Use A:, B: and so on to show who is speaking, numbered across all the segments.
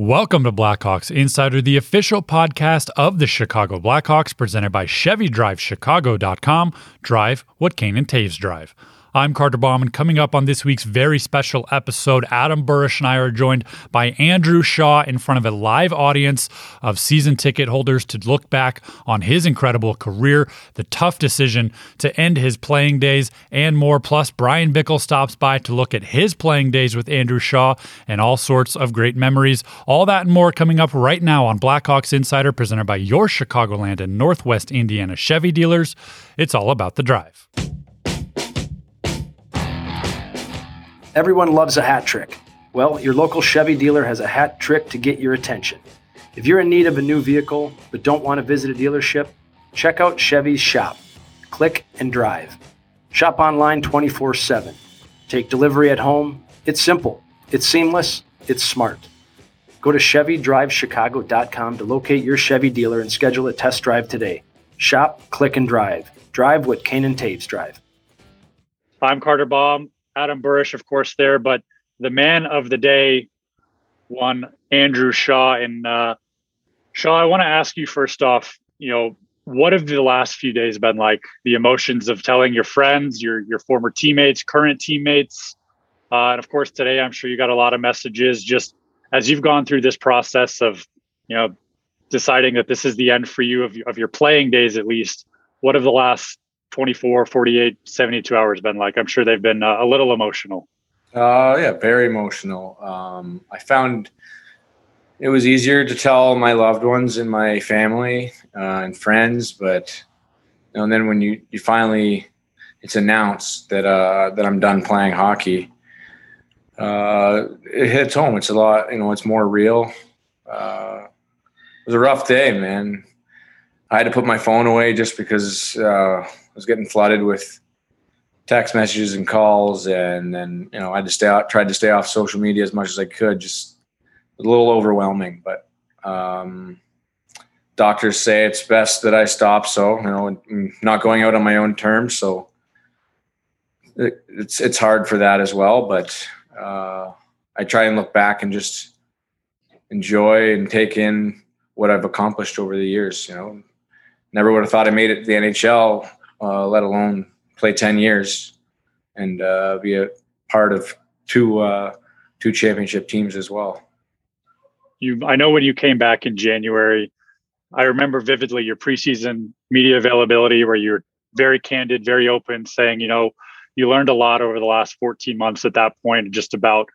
A: Welcome to Blackhawks Insider, the official podcast of the Chicago Blackhawks, presented by ChevyDriveChicago.com. Drive what Kane and Toews drive. I'm Carter Baum, and coming up on this week's very special episode, Adam Burish and I are joined by Andrew Shaw in front of a live audience of season ticket holders to look back on his incredible career, the tough decision to end his playing days, and more. Plus, Bryan Bickell stops by to look at his playing days with Andrew Shaw and all sorts of great memories. All that and more coming up right now on Blackhawks Insider, presented by your Chicagoland and Northwest Indiana Chevy dealers. It's all about the drive.
B: Everyone loves a hat trick. Well, your local Chevy dealer has a hat trick to get your attention. If you're in need of a new vehicle but don't want to visit a dealership, check out Chevy's shop. Click and drive. Shop online 24 7. Take delivery at home. It's simple, it's seamless, it's smart. Go to ChevyDriveChicago.com to locate your Chevy dealer and schedule a test drive today. Shop, click, and drive. Drive what Kane and Toews drive.
A: I'm Carter Baum. Adam Burish, of course, there, but the man of the day, one Andrew Shaw. And uh, Shaw, I want to ask you first off, you know, what have the last few days been like? The emotions of telling your friends, your your former teammates, current teammates, uh, and of course today, I'm sure you got a lot of messages. Just as you've gone through this process of, you know, deciding that this is the end for you of, of your playing days, at least. What have the last 24, 48, 72 hours been like? I'm sure they've been uh, a little emotional.
C: Uh, yeah, very emotional. Um, I found it was easier to tell my loved ones and my family uh, and friends, but you know, and then when you, you finally it's announced that uh, that I'm done playing hockey, uh, it hits home. It's a lot, you know, it's more real. Uh, it was a rough day, man. I had to put my phone away just because uh, was getting flooded with text messages and calls, and then you know I had to stay out, tried to stay off social media as much as I could. Just a little overwhelming, but um, doctors say it's best that I stop. So you know, not going out on my own terms. So it, it's it's hard for that as well, but uh, I try and look back and just enjoy and take in what I've accomplished over the years. You know, never would have thought I made it to the NHL uh, let alone play 10 years and uh, be a part of two uh, two championship teams as well.
A: You, I know when you came back in January, I remember vividly your preseason media availability where you're very candid, very open, saying, you know, you learned a lot over the last 14 months at that point, just about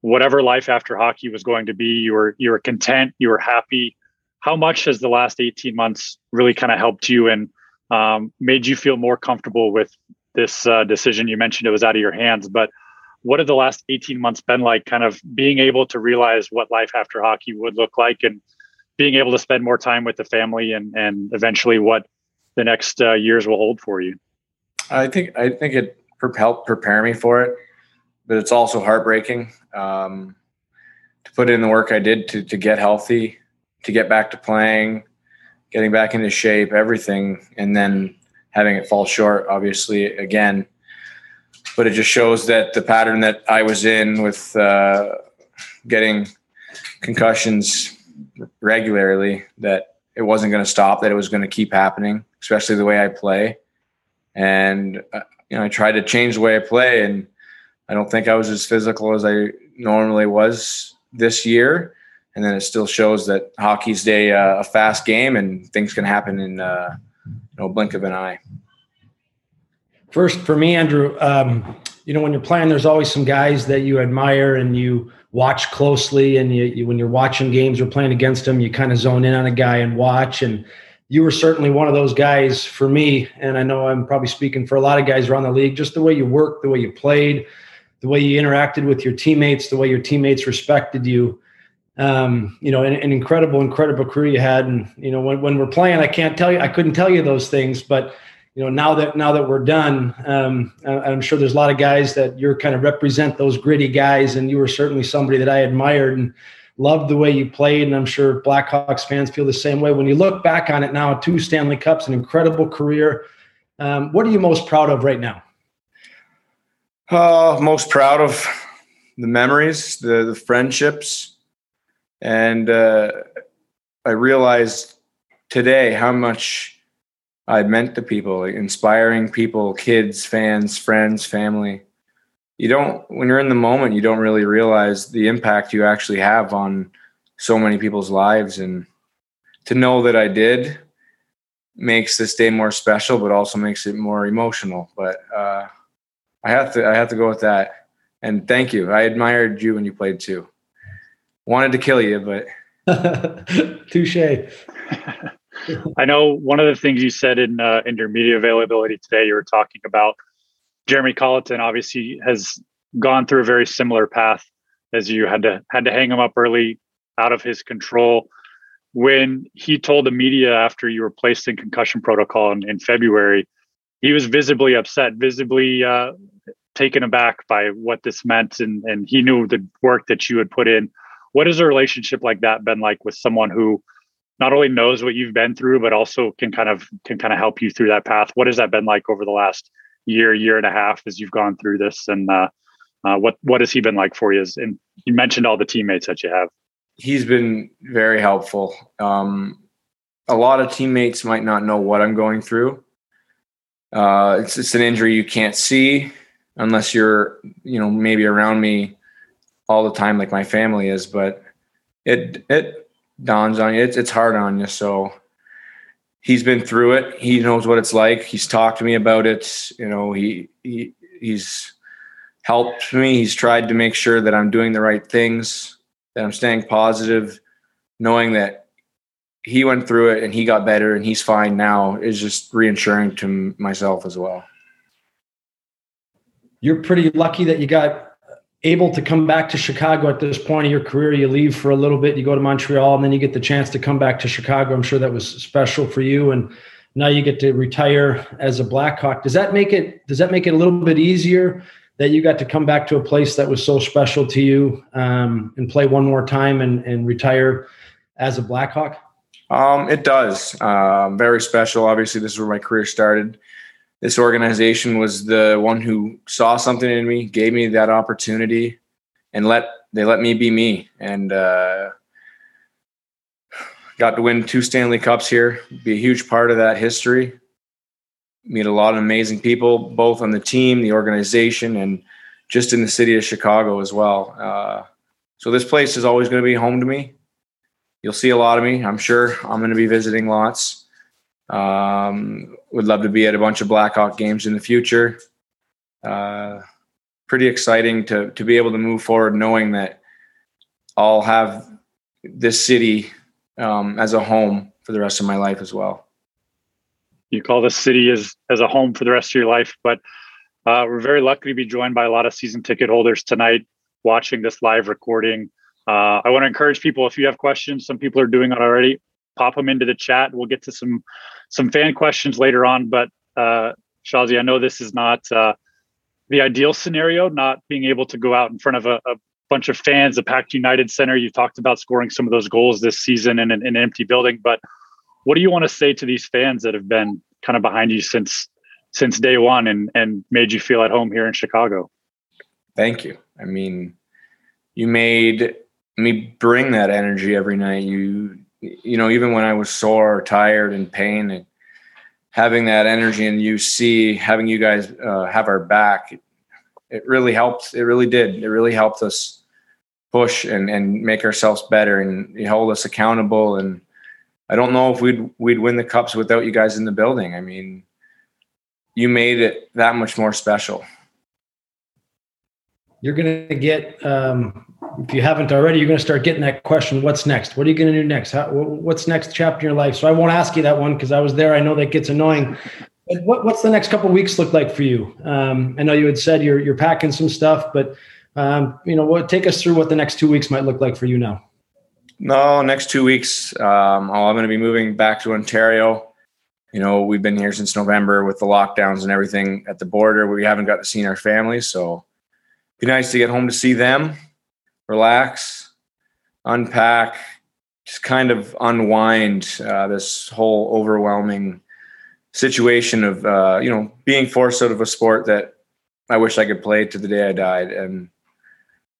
A: whatever life after hockey was going to be. You were you were content, you were happy. How much has the last 18 months really kind of helped you in um, made you feel more comfortable with this uh, decision? You mentioned it was out of your hands, but what have the last 18 months been like kind of being able to realize what life after hockey would look like and being able to spend more time with the family and, and eventually what the next uh, years will hold for you?
C: I think, I think it helped prepare me for it, but it's also heartbreaking um, to put in the work I did to, to get healthy, to get back to playing, getting back into shape, everything, and then having it fall short, obviously, again. But it just shows that the pattern that I was in with uh, getting concussions regularly, that it wasn't going to stop, that it was going to keep happening, especially the way I play. And, uh, you know, I tried to change the way I play, and I don't think I was as physical as I normally was this year and then it still shows that hockey's day uh, a fast game and things can happen in uh, blink of an eye.
D: First, for me, Andrew, um, you know when you're playing, there's always some guys that you admire and you watch closely, and you, you when you're watching games or playing against them, you kind of zone in on a guy and watch and. You were certainly one of those guys for me, and I know I'm probably speaking for a lot of guys around the league. Just the way you worked, the way you played, the way you interacted with your teammates, the way your teammates respected you um, you know, an, an, incredible, incredible career you had. And you know, when, when we're playing, I can't tell you, I couldn't tell you those things, but you know, now that now that we're done, um, I'm sure there's a lot of guys that you're kind of represent those gritty guys, and you were certainly somebody that I admired and loved the way you played. And I'm sure Blackhawks fans feel the same way. When you look back on it now, two Stanley Cups, an incredible career. Um, what are you most proud of right now?
C: Uh, most proud of the memories, the the friendships, and uh, I realized today how much I meant to people, inspiring people, kids, fans, friends, family. You don't, when you're in the moment, you don't really realize the impact you actually have on so many people's lives. And to know that I did makes this day more special, but also makes it more emotional. But uh, I have to, I have to go with that. And thank you. I admired you when you played too. Wanted to kill you, but
D: touche.
A: I know one of the things you said in uh, in your media availability today, you were talking about Jeremy Colliton. Obviously, has gone through a very similar path as you had to had to hang him up early, out of his control. When he told the media after you were placed in concussion protocol in, in February, he was visibly upset, visibly uh, taken aback by what this meant, and and he knew the work that you had put in. What has a relationship like that been like with someone who not only knows what you've been through, but also can kind of can kind of help you through that path. What has that been like over the last year, year and a half as you've gone through this? And uh, uh, what what has he been like for you? As, and you mentioned all the teammates that you have.
C: He's been very helpful. Um, a lot of teammates might not know what I'm going through. Uh, it's it's an injury you can't see unless you're you know maybe around me all the time like my family is, but it it dawns on you. It's it's hard on you. So he's been through it. He knows what it's like. He's talked to me about it. You know, he he he's helped me. He's tried to make sure that I'm doing the right things, that I'm staying positive, knowing that he went through it and he got better and he's fine now is just reassuring to myself as well.
D: You're pretty lucky that you got able to come back to Chicago at this point of your career. You leave for a little bit, you go to Montreal, and then you get the chance to come back to Chicago. I'm sure that was special for you. And now you get to retire as a Blackhawk. Does that make it? Does that make it a little bit easier that you got to come back to a place that was so special to you um, and play one more time and, and retire as a Blackhawk?
C: Um, it does. Um, very special. Obviously, this is where my career started this organization was the one who saw something in me, gave me that opportunity, and let they let me be me. And uh, got to win two Stanley Cups here, be a huge part of that history. Meet a lot of amazing people, both on the team, the organization, and just in the city of Chicago as well. Uh, so this place is always going to be home to me. You'll see a lot of me. I'm sure I'm going to be visiting lots. Um, would love to be at a bunch of Blackhawk games in the future. Uh, pretty exciting to to be able to move forward, knowing that I'll have this city um, as a home for the rest of my life as well.
A: You call this city as as a home for the rest of your life, but uh, we're very lucky to be joined by a lot of season ticket holders tonight, watching this live recording. Uh, I want to encourage people if you have questions. Some people are doing it already pop them into the chat. We'll get to some some fan questions later on. But uh, Shazi, I know this is not uh, the ideal scenario, not being able to go out in front of a, a bunch of fans, a packed United Center. You talked about scoring some of those goals this season in an, in an empty building, but what do you want to say to these fans that have been kind of behind you since since day one and and made you feel at home here in Chicago?
C: Thank you. I mean, you made me bring that energy every night. You you know, even when I was sore, tired, and pain, and having that energy and you see having you guys uh, have our back, it, it really helped. It really did. It really helped us push and and make ourselves better and hold us accountable. And I don't know if we'd we'd win the cups without you guys in the building. I mean, you made it that much more special.
D: You're going to get um, if you haven't already, you're going to start getting that question. What's next? What are you going to do next? How, what's next chapter in your life? So I won't ask you that one because I was there. I know that gets annoying. But what, what's the next couple weeks look like for you? Um, I know you had said you're you're packing some stuff, but um, you know, what take us through what the next two weeks might look like for you now.
C: No, next two weeks, um, I'm going to be moving back to Ontario. You know, we've been here since November with the lockdowns and everything at the border. We haven't got to see our families, so be nice to get home to see them relax, unpack, just kind of unwind uh, this whole overwhelming situation of uh, you know being forced out of a sport that I wish I could play to the day I died, and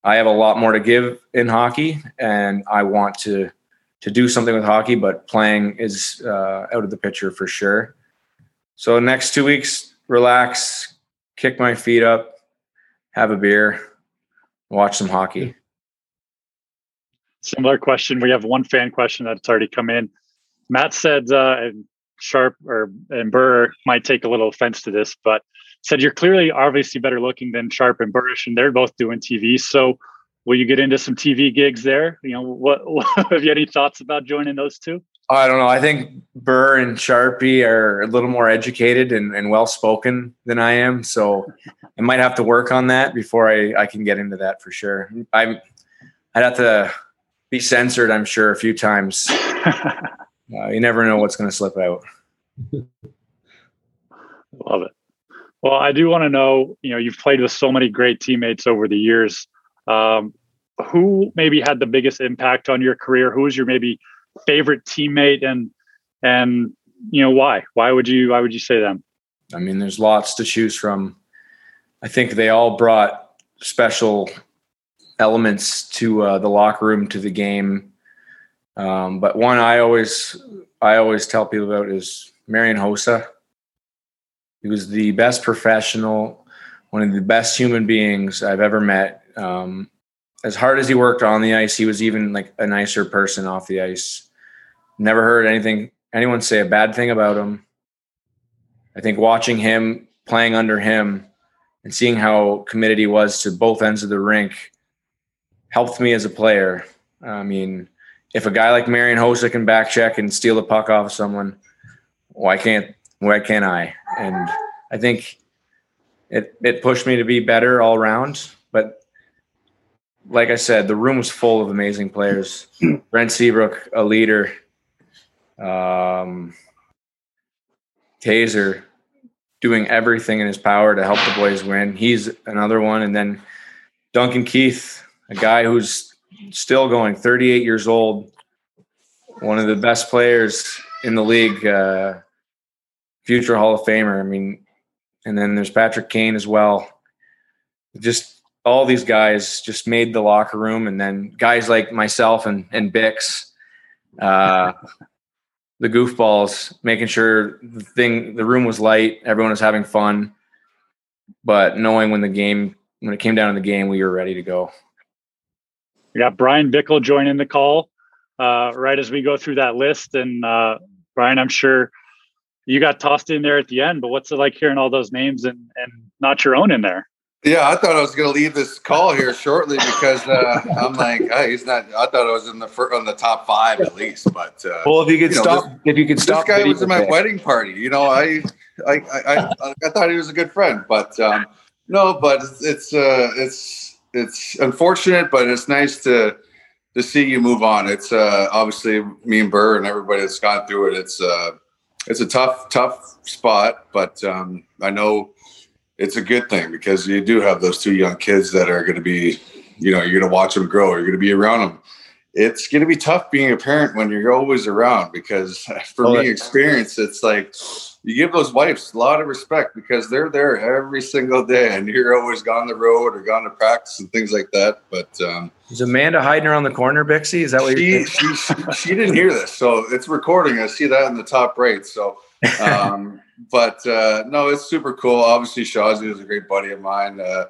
C: I have a lot more to give in hockey, and I want to to do something with hockey. But playing is uh, out of the picture for sure. So next two weeks, relax, kick my feet up, have a beer, watch some hockey.
A: Similar question. We have one fan question that's already come in. Matt said, uh, Sharp or and Burr might take a little offense to this, but said you're clearly obviously better looking than Sharp and Burish, and they're both doing TV. So will you get into some TV gigs there? You know, what, what have you any thoughts about joining those two?
C: I don't know. I think Burr and Sharpie are a little more educated and, and well spoken than I am. So I might have to work on that before I, I can get into that for sure. I'm I'd have to be censored, I'm sure, a few times. Uh, you never know what's going to slip out.
A: Love it. Well, I do want to know, you know, you've played with so many great teammates over the years. Um, who maybe had the biggest impact on your career? Who was your maybe favorite teammate and and you know why? Why would you why would you say them?
C: I mean, there's lots to choose from. I think they all brought special elements to uh, the locker room, to the game. Um, but one I always I always tell people about is Marian Hossa. He was the best professional, one of the best human beings I've ever met. Um, as hard as he worked on the ice, he was even like a nicer person off the ice. Never heard anything anyone say a bad thing about him. I think watching him playing under him and seeing how committed he was to both ends of the rink helped me as a player. I mean, if a guy like Marian Hossa can back check and steal the puck off of someone, why can't why can't I? And I think it it pushed me to be better all around. But like I said, the room was full of amazing players. Brent Seabrook, a leader. Um, Tazer doing everything in his power to help the boys win. He's another one. And then Duncan Keith, a guy who's still going, 38 years old, one of the best players in the league, uh, future Hall of Famer. I mean, and then there's Patrick Kane as well. Just all these guys just made the locker room, and then guys like myself and and Bix, uh, the goofballs, making sure the thing, the room was light, everyone was having fun, but knowing when the game, when it came down to the game, we were ready to go.
A: We got Bryan Bickell joining the call uh, right as we go through that list, and uh, Brian, I'm sure you got tossed in there at the end, but what's it like hearing all those names and and not your own in there?
E: Yeah, I thought I was going to leave this call here shortly because uh, I'm like, hey, he's not. I thought I was in the fir- on the top five at least. But uh,
C: well, if you could
E: you know,
C: stop,
E: this,
C: if you could stop,
E: this guy was
C: video
E: at my
C: bit.
E: wedding party. You know, I I I, I, I thought he was a good friend, but um, no, but it's it's uh, it's it's unfortunate, but it's nice to to see you move on. It's uh, obviously me and Burr and everybody that's gone through it. It's uh, it's a tough tough spot, but um, I know it's a good thing because you do have those two young kids that are going to be, you know, you're going to watch them grow. You're going to be around them. It's going to be tough being a parent when you're always around because, for
C: Oh,
E: me, experience, it's like you give those wives a lot of respect because they're there every single day and you're always gone the road or gone to practice and things like that. But um,
C: Is Amanda hiding around the corner, Bixie? Is that what you're
E: she, she, she, she didn't hear this, so it's recording. I see that in the top right. So, um, but uh, no, it's super cool. Obviously, Shazi is a great buddy of mine. Uh,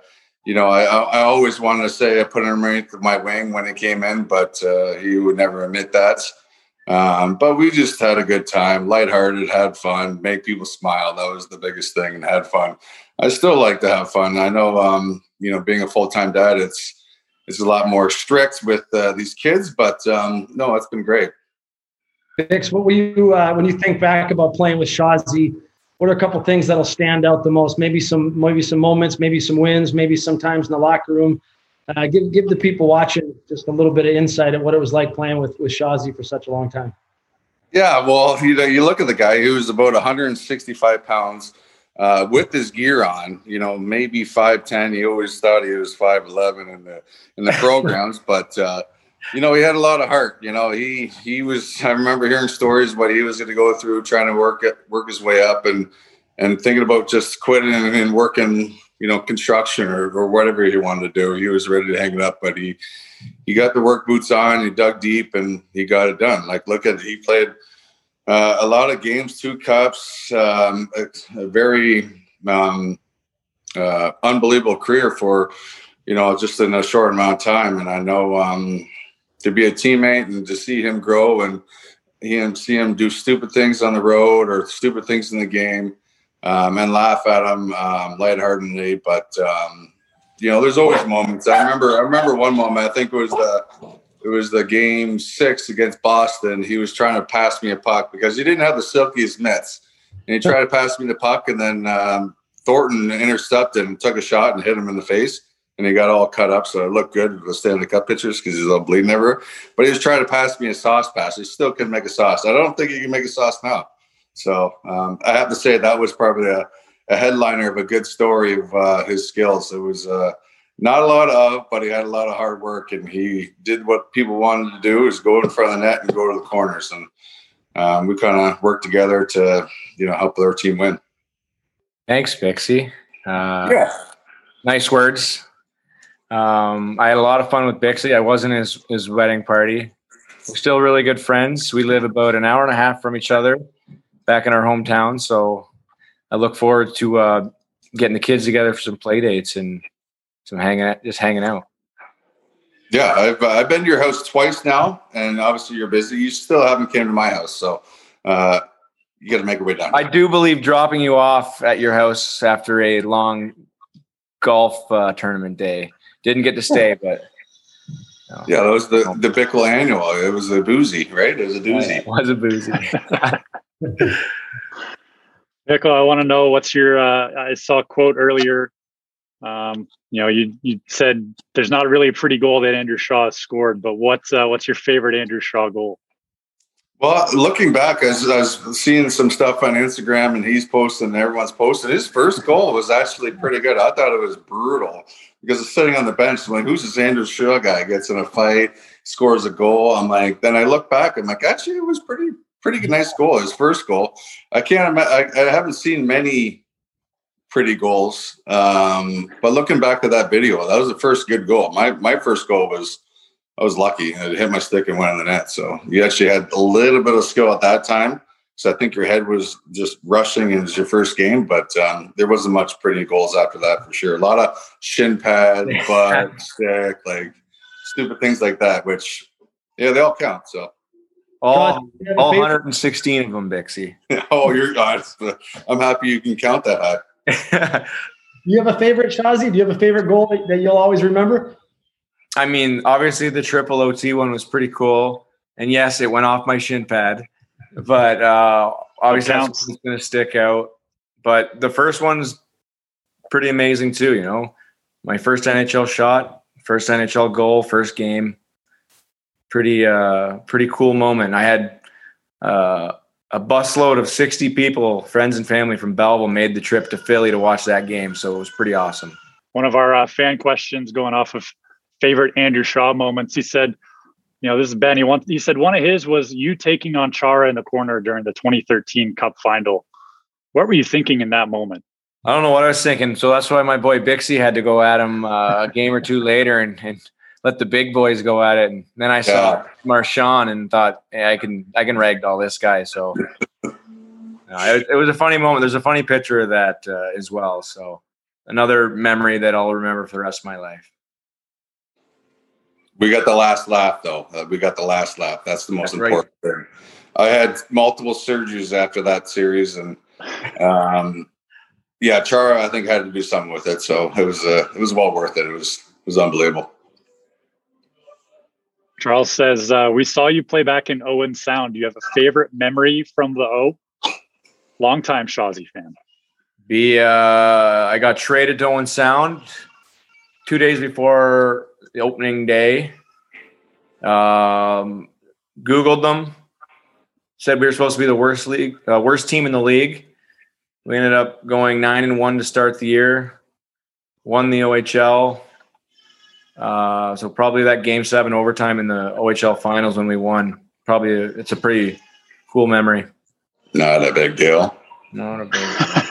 E: you know, I, I always wanted to say I put him underneath my wing when he came in, but uh, he would never admit that. Um, but we just had a good time, lighthearted, had fun, make people smile. That was the biggest thing, and had fun. I still like to have fun. I know, um, you know, being a full time dad, it's it's a lot more strict with uh, these kids, but um, no, it's been great.
D: Bix, what were you uh, when you think back about playing with Shazi? What are a couple things that'll stand out the most? Maybe some, maybe some moments, maybe some wins, maybe sometimes in the locker room. Uh, give give the people watching just a little bit of insight at what it was like playing with with Shazi for such a long time.
E: Yeah, well, you know, you look at the guy who was about 165 pounds uh, with his gear on. You know, maybe 5'10. He always thought he was 5'11 in the in the programs, but uh, you know, he had a lot of heart. You know, he he was. I remember hearing stories what he was going to go through, trying to work it, work his way up, and and thinking about just quitting and, and working you know, construction or, or whatever he wanted to do. He was ready to hang it up, but he he got the work boots on. He dug deep and he got it done. Like look at he played uh, a lot of games, two cups, um, a, a, very um, uh, unbelievable career for you know just in a short amount of time. And I know um, to be a teammate and to see him grow and him see him do stupid things on the road or stupid things in the game um, and laugh at him um, lightheartedly. But um, you know, there's always moments. I remember. I remember one moment. I think it was the it was the game six against Boston. He was trying to pass me a puck because he didn't have the silkiest mitts, and he tried to pass me the puck, and then um, Thornton intercepted and took a shot and hit him in the face. And he got all cut up, so it looked good with the Stanley Cup pictures because he's all bleeding everywhere. But he was trying to pass me a sauce pass. He still couldn't make a sauce. I don't think he can make a sauce now. So um, I have to say that was probably a, a headliner of a good story of uh, his skills. It was uh, not a lot of, but he had a lot of hard work, and he did what people wanted to do: is go in front of the net and go to the corners. And um, we kind of worked together to, you know, help our team win.
C: Thanks, Bixie. Uh, yeah, nice words. Um, I had a lot of fun with Bixie. I wasn't his his wedding party. We're still really good friends. We live about an hour and a half from each other back in our hometown. So I look forward to uh, getting the kids together for some play dates and some hanging out, just hanging out.
E: Yeah, I've uh, I've been to your house twice now, and obviously you're busy. You still haven't came to my house, so uh, you got to make your way down.
C: I do believe dropping you off at your house after a long golf uh, tournament day. Didn't get to stay, but
E: no. yeah, that was the the Bickell annual. It was a boozy, right? It was a doozy.
C: It was a boozy.
A: Bickell, I want to know what's your. Uh, I saw a quote earlier. Um, you know, you you said there's not really a pretty goal that Andrew Shaw has scored, but what's uh, what's your favorite Andrew Shaw goal?
E: Well, looking back, as I was seeing some stuff on Instagram and he's posting, everyone's posting. His first goal was actually pretty good. I thought it was brutal because it's sitting on the bench. I'm like, who's this Andrew Shaw guy? Gets in a fight, scores a goal. I'm like, then I look back. I'm like, actually, it was pretty pretty nice goal. His first goal. I can't. I, I haven't seen many pretty goals, um, but looking back at that video, that was the first good goal. My my first goal was. I was lucky. It hit my stick and went in the net. So you actually had a little bit of skill at that time. So I think your head was just rushing and it's your first game, but um, there wasn't much pretty goals after that for sure. A lot of shin pad, butt, stick, like stupid things like that, which yeah, they all count. So
C: all, all 116 of them, Bixie.
E: oh, you're guys. I'm happy you can count that high.
D: Do you have a favorite, Shazi? Do you have a favorite goal that, that, you'll always remember?
C: I mean, obviously the triple OT one was pretty cool, and yes, it went off my shin pad, but uh, obviously that's going to stick out. But the first one's pretty amazing too. You know, my first NHL shot, first NHL goal, first game pretty uh pretty cool moment. I had uh, a busload of 60 people, friends and family from Belleville, made the trip to Philly to watch that game. So it was pretty awesome.
A: One of our uh, fan questions going off of favorite Andrew Shaw moments. He said, you know, this is Ben. He, want, he said one of his was you taking on Chara in the corner during the 2013 Cup final. What were you thinking in that moment?
C: I don't know what I was thinking. So that's why my boy Bixie had to go at him uh, a game or two later and, and let the big boys go at it. And then I saw Marchand and thought, hey, I can I can ragdoll this guy. So it, it, was a funny moment. There's a funny picture of that uh, as well. So another memory that I'll remember for the rest of my life.
E: We got the last laugh though. Uh, we got the last laugh. That's the most That's important right. thing. I had multiple surgeries after that series, and um, yeah, Chara I think had to do something with it. So it was uh, it was well worth it. It was it was unbelievable.
A: Charles says, uh, We saw you play back in Owen Sound. Do you have a favorite memory from the O? Longtime Shawzy fan.
C: The, uh, I got traded to Owen Sound two days before the opening day. Um, Googled them, said we were supposed to be the worst league, uh, worst team in the league. We ended up going nine and one to start the year, won the OHL, uh, so probably that game seven overtime in the OHL finals when we won. Probably a, it's a pretty cool memory.
E: Not a big deal.
C: Not a big.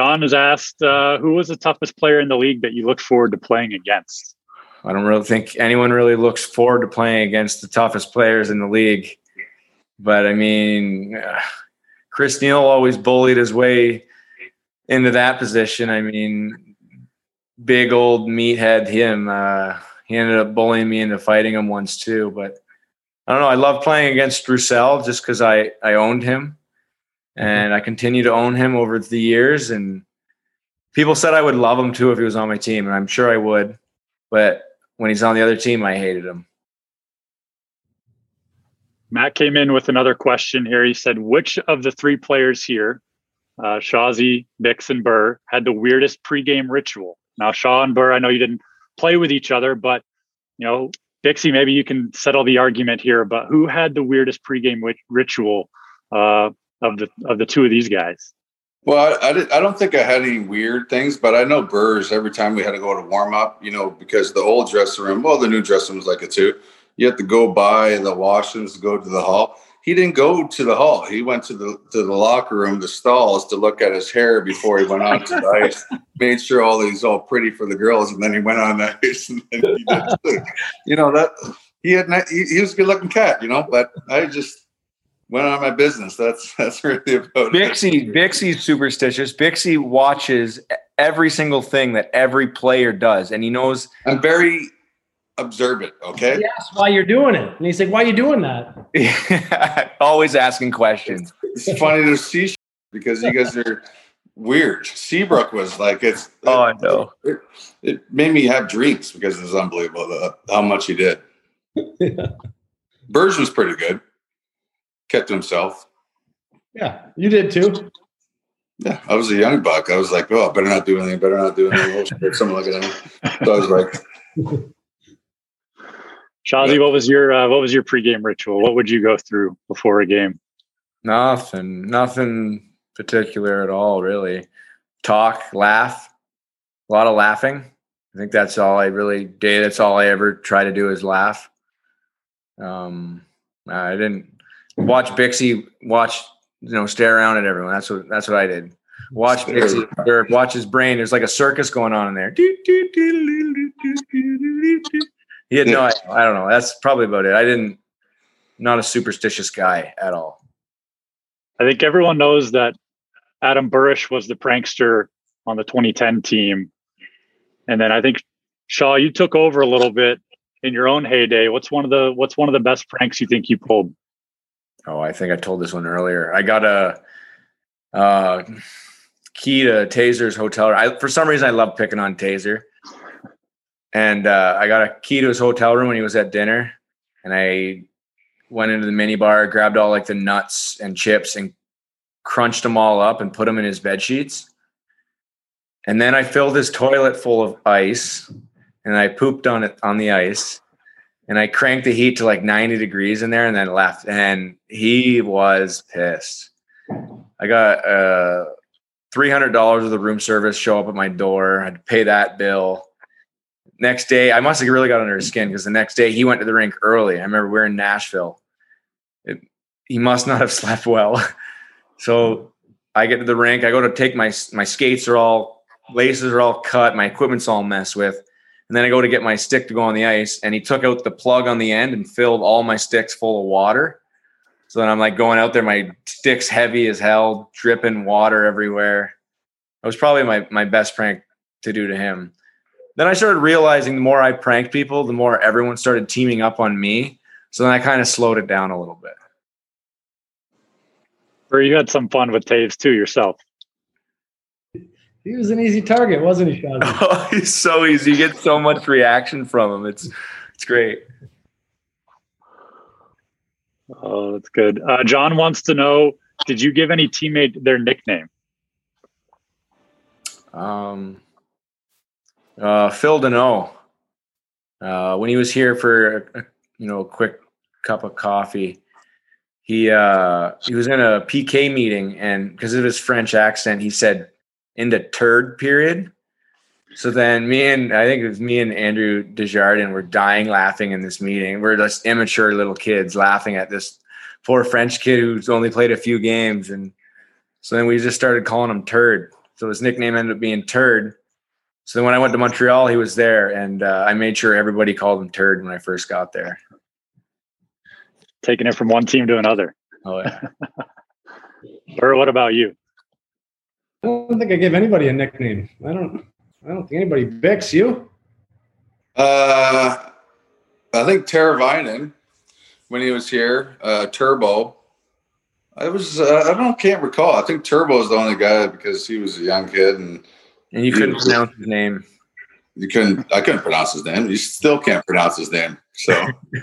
A: John has asked, uh, who was the toughest player in the league that you look forward to playing against?
C: I don't really think anyone really looks forward to playing against the toughest players in the league. But I mean, uh, Chris Neil always bullied his way into that position. I mean, big old meathead him. Uh, he ended up bullying me into fighting him once too. But I don't know. I love playing against Roussel just because I I owned him, and I continue to own him over the years. And people said I would love him too if he was on my team, and I'm sure I would. But when he's on the other team, I hated him.
A: Matt came in with another question here. He said, which of the three players here, uh, Shawzy, Bix, and Burr, had the weirdest pregame ritual? Now, Shaw and Burr, I know you didn't play with each other, but you know, Bixie, maybe you can settle the argument here. But who had the weirdest pregame ritual uh, of the of the two of these guys?
E: Well, I, I, did, I, don't think I had any weird things, but I know Burrs every time we had to go to warm up, you know, because the old dressing room, well, the new dressing room was like it too you have to go by the washrooms to go to the hall. He didn't go to the hall. He went to the to the locker room, the stalls, to look at his hair before he went on to the ice. Made sure all these all pretty for the girls, and then he went on the ice. And then he did, you know that he had he, he was a good looking cat, you know. But I just went on my business. That's that's really about
C: Bixie. It. Bixie's superstitious. Bixie watches every single thing that every player does, and he knows.
E: I'm very observant. Okay.
D: Yes, why you're doing it. And he's like, why are you doing that?
C: Always asking questions.
E: It's funny to see because you guys are weird. Seabrook was like, it's,
C: oh, I know.
E: It, it, made me have dreams because it was unbelievable how much he did. yeah. Burge was pretty good. Kept to himself.
D: Yeah, you did too.
E: Yeah, I was a young buck. I was like, oh, I better not do anything. Better not do anything. Someone look at him. So I was like,
A: Shazzy, what was your uh, what was your pregame ritual? What would you go through before a game?
C: Nothing, nothing particular at all, really. Talk, laugh, a lot of laughing. I think that's all I really did. That's all I ever try to do is laugh. Um, I didn't watch Bixie watch, you know, stare around at everyone. That's what that's what I did. Watch Bixie or watch his brain. There's like a circus going on in there. He had no, I, I don't know. That's probably about it. I didn't, not a superstitious guy at all.
A: I think everyone knows that Adam Burish was the prankster on the 2010 team. And then I think Shaw, you took over a little bit in your own heyday. What's one of the what's one of the best pranks you think you pulled?
C: Oh, I think I told this one earlier. I got a uh, key to Tazer's hotel. I, for some reason, I love picking on Tazer and uh, I got a key to his hotel room when he was at dinner, and I went into the mini bar, grabbed all like the nuts and chips, and crunched them all up and put them in his bed sheets. And then I filled his toilet full of ice, and I pooped on it on the ice, and I cranked the heat to like 90 degrees in there, and then left. And he was pissed. I got uh, $300 of the room service show up at my door. I had to pay that bill next day, I must have really got under his skin because the next day he went to the rink early. I remember we are in Nashville. It, he must not have slept well. so I get to the rink. I go to take my my skates are all laces are all cut. My equipment's all messed with. And then I go to get my stick to go on the ice, and he took out the plug on the end and filled all my sticks full of water. So then I'm like going out there, my stick's heavy as hell, dripping water everywhere. It was probably my my best prank to do to him then I started realizing the more I pranked people, the more everyone started teaming up on me. So then I kind of slowed it down a little bit.
A: Or you had some fun with Toews too yourself.
D: He was an easy target, wasn't he, Sean?
C: Oh, he's so easy. You get so much reaction from him. It's it's great.
A: Oh, that's good. Uh, John wants to know: Did you give any teammate their nickname?
C: Um, uh, Phil Danault, uh, when he was here for a, you know a quick cup of coffee, he uh, he was in a PK meeting and because of his French accent, he said in the turd period. So then me and I think it was me and Andrew Desjardins were dying laughing in this meeting. We're just immature little kids laughing at this poor French kid who's only played a few games. And so then we just started calling him turd So his nickname ended up being Turd. So then when I went to Montreal, he was there, and uh, I made sure everybody called him Turd when I first got there.
A: Taking it from one team to another.
C: Oh yeah.
A: or what about you?
D: I don't think I gave anybody a nickname. I don't. I don't think anybody. Bix, you?
E: Uh, I think Teravainen when he was here, uh, Turbo. I was uh, I don't can't recall. I think Turbo is the only guy because he was a young kid and
C: and you couldn't pronounce his name.
E: You couldn't. I couldn't pronounce his name. You still can't pronounce his name. So,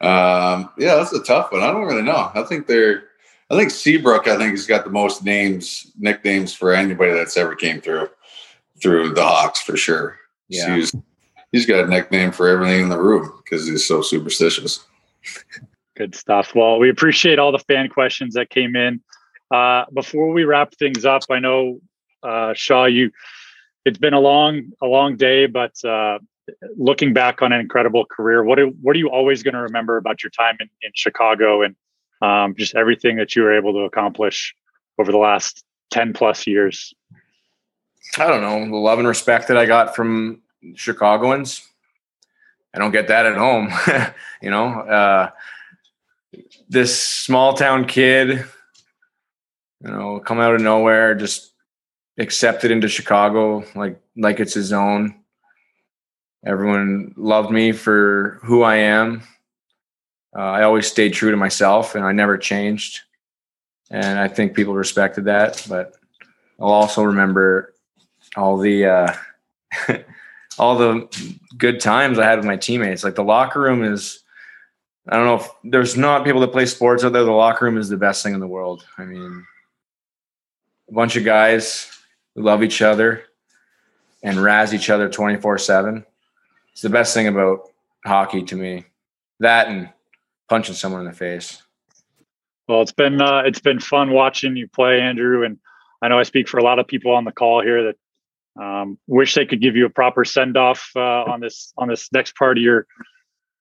E: um, yeah, that's a tough one. I don't really know. I think they're. I think Seabrook. I think he's got the most names, nicknames for anybody that's ever came through through the Hawks for sure.
C: Yeah.
E: He's, he's got a nickname for everything in the room because he's so superstitious.
A: Good stuff. Well, we appreciate all the fan questions that came in. Uh, before we wrap things up, I know uh, Shaw, you it's been a long, a long day, but uh, looking back on an incredible career, what are what are you always going to remember about your time in, in Chicago and um, just everything that you were able to accomplish over the last ten plus years?
C: I don't know the love and respect that I got from Chicagoans. I don't get that at home, you know. Uh, this small town kid, you know, come out of nowhere, just accepted into Chicago like like it's his own. Everyone loved me for who I am. Uh, I always stayed true to myself, and I never changed. And I think people respected that. But I'll also remember all the uh, all the good times I had with my teammates. Like the locker room is. I don't know if there's not people that play sports out there. The locker room is the best thing in the world. I mean, a bunch of guys we love each other and razz each other 24 7. It's the best thing about hockey to me. That and punching someone in the face.
A: Well, it's been uh, it's been fun watching you play, Andrew, and I know I speak for a lot of people on the call here that um, wish they could give you a proper send off uh, on this on this next part of your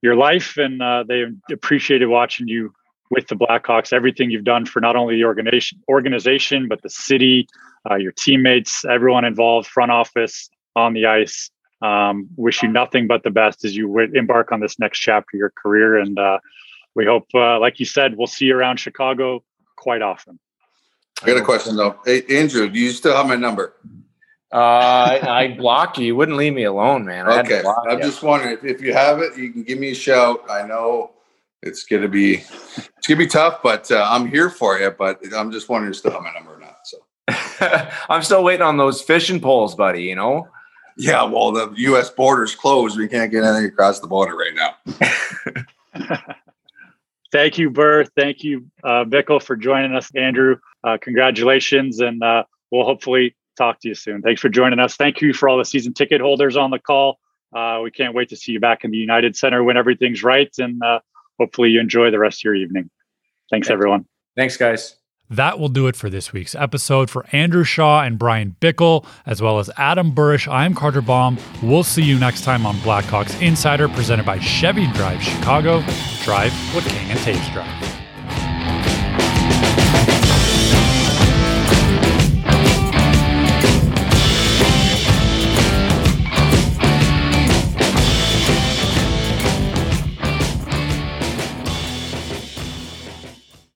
A: your life, and uh, they appreciated watching you with the Blackhawks, everything you've done for not only the organization organization but the city, uh, your teammates, everyone involved, front office, on the ice. Um, wish you nothing but the best as you embark on this next chapter of your career. And uh, we hope, uh, like you said, we'll see you around Chicago quite often.
E: I got a question though. Hey, Andrew, do you still have my number?
C: Uh, I, I blocked you. You wouldn't leave me alone, man. I
E: okay. I'm you. just wondering if, if you have it, you can give me a shout. I know it's gonna be it's gonna be tough, but uh, I'm here for you. But I'm just wondering if you still have my number or not. So
C: I'm still waiting on those fishing poles, buddy. You know.
E: Yeah, well, the U.S. border's closed. We can't get anything across the border right
A: now. Thank you, Burr. Thank you, uh, Bickell, for joining us. Andrew, uh, congratulations, and uh, we'll hopefully talk to you soon. Thanks for joining us. Thank you for all the season ticket holders on the call. Uh, we can't wait to see you back in the United Center when everything's right, and uh, hopefully you enjoy the rest of your evening. Thanks, everyone.
C: Thanks, guys.
F: That will do it for this week's episode. For Andrew Shaw and Bryan Bickell, as well as Adam Burish, I'm Carter Baum. We'll see you next time on Blackhawks Insider, presented by Chevy Drive Chicago. Drive what Kane and Toews drive.